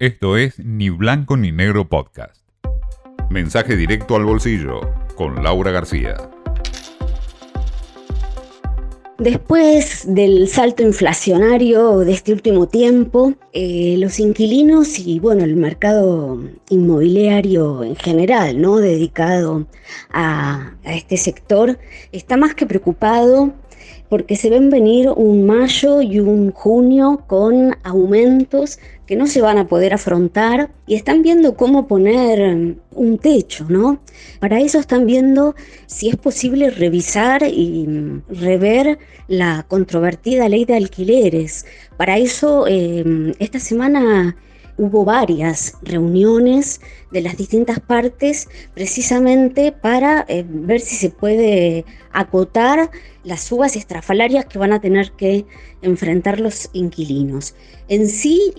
Esto es Ni Blanco ni Negro Podcast. Mensaje directo al bolsillo con Laura García. Después del salto inflacionario de este último tiempo, eh, los inquilinos y bueno, el mercado inmobiliario en general, ¿no? dedicado a, a este sector, está más que preocupado porque se ven venir un mayo y un junio con aumentos que no se van a poder afrontar y están viendo cómo poner un techo, ¿no? Para eso están viendo si es posible revisar y rever la controvertida ley de alquileres. Para eso, eh, esta semana hubo varias reuniones de las distintas partes precisamente para eh, ver si se puede acotar las subas estrafalarias que van a tener que enfrentar los inquilinos. En sí,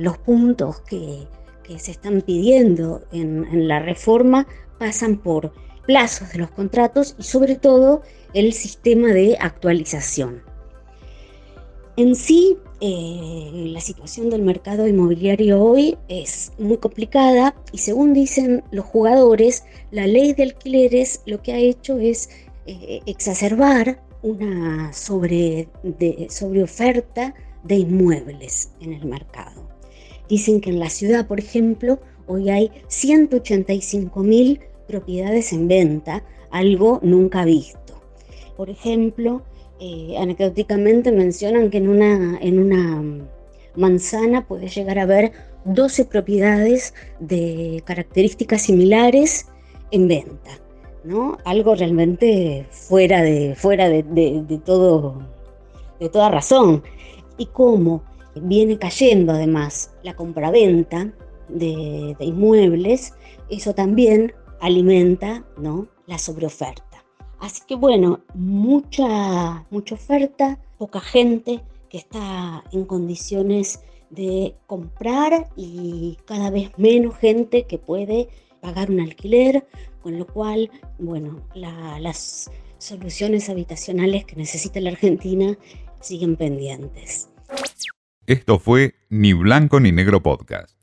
los puntos que, se están pidiendo en, en la reforma pasan por plazos de los contratos y sobre todo el sistema de actualización. En sí, eh, la situación del mercado inmobiliario hoy es muy complicada y según dicen los jugadores, la ley de alquileres lo que ha hecho es eh, exacerbar una sobre, sobre oferta de inmuebles en el mercado. Dicen que en la ciudad, por ejemplo, hoy hay 185 mil propiedades en venta, algo nunca visto. Por ejemplo, eh, anecdóticamente mencionan que en una, en una manzana puede llegar a haber 12 propiedades de características similares en venta, ¿no? Algo realmente fuera de, fuera de, todo, de toda razón. Y cómo viene cayendo además la compraventa de, de inmuebles, eso también alimenta ¿no? la sobreoferta. Así que bueno, mucha, mucha oferta, poca gente que está en condiciones de comprar y cada vez menos gente que puede pagar un alquiler, con lo cual, bueno, las soluciones habitacionales que necesita la Argentina siguen pendientes. Esto fue Ni Blanco ni Negro Podcast.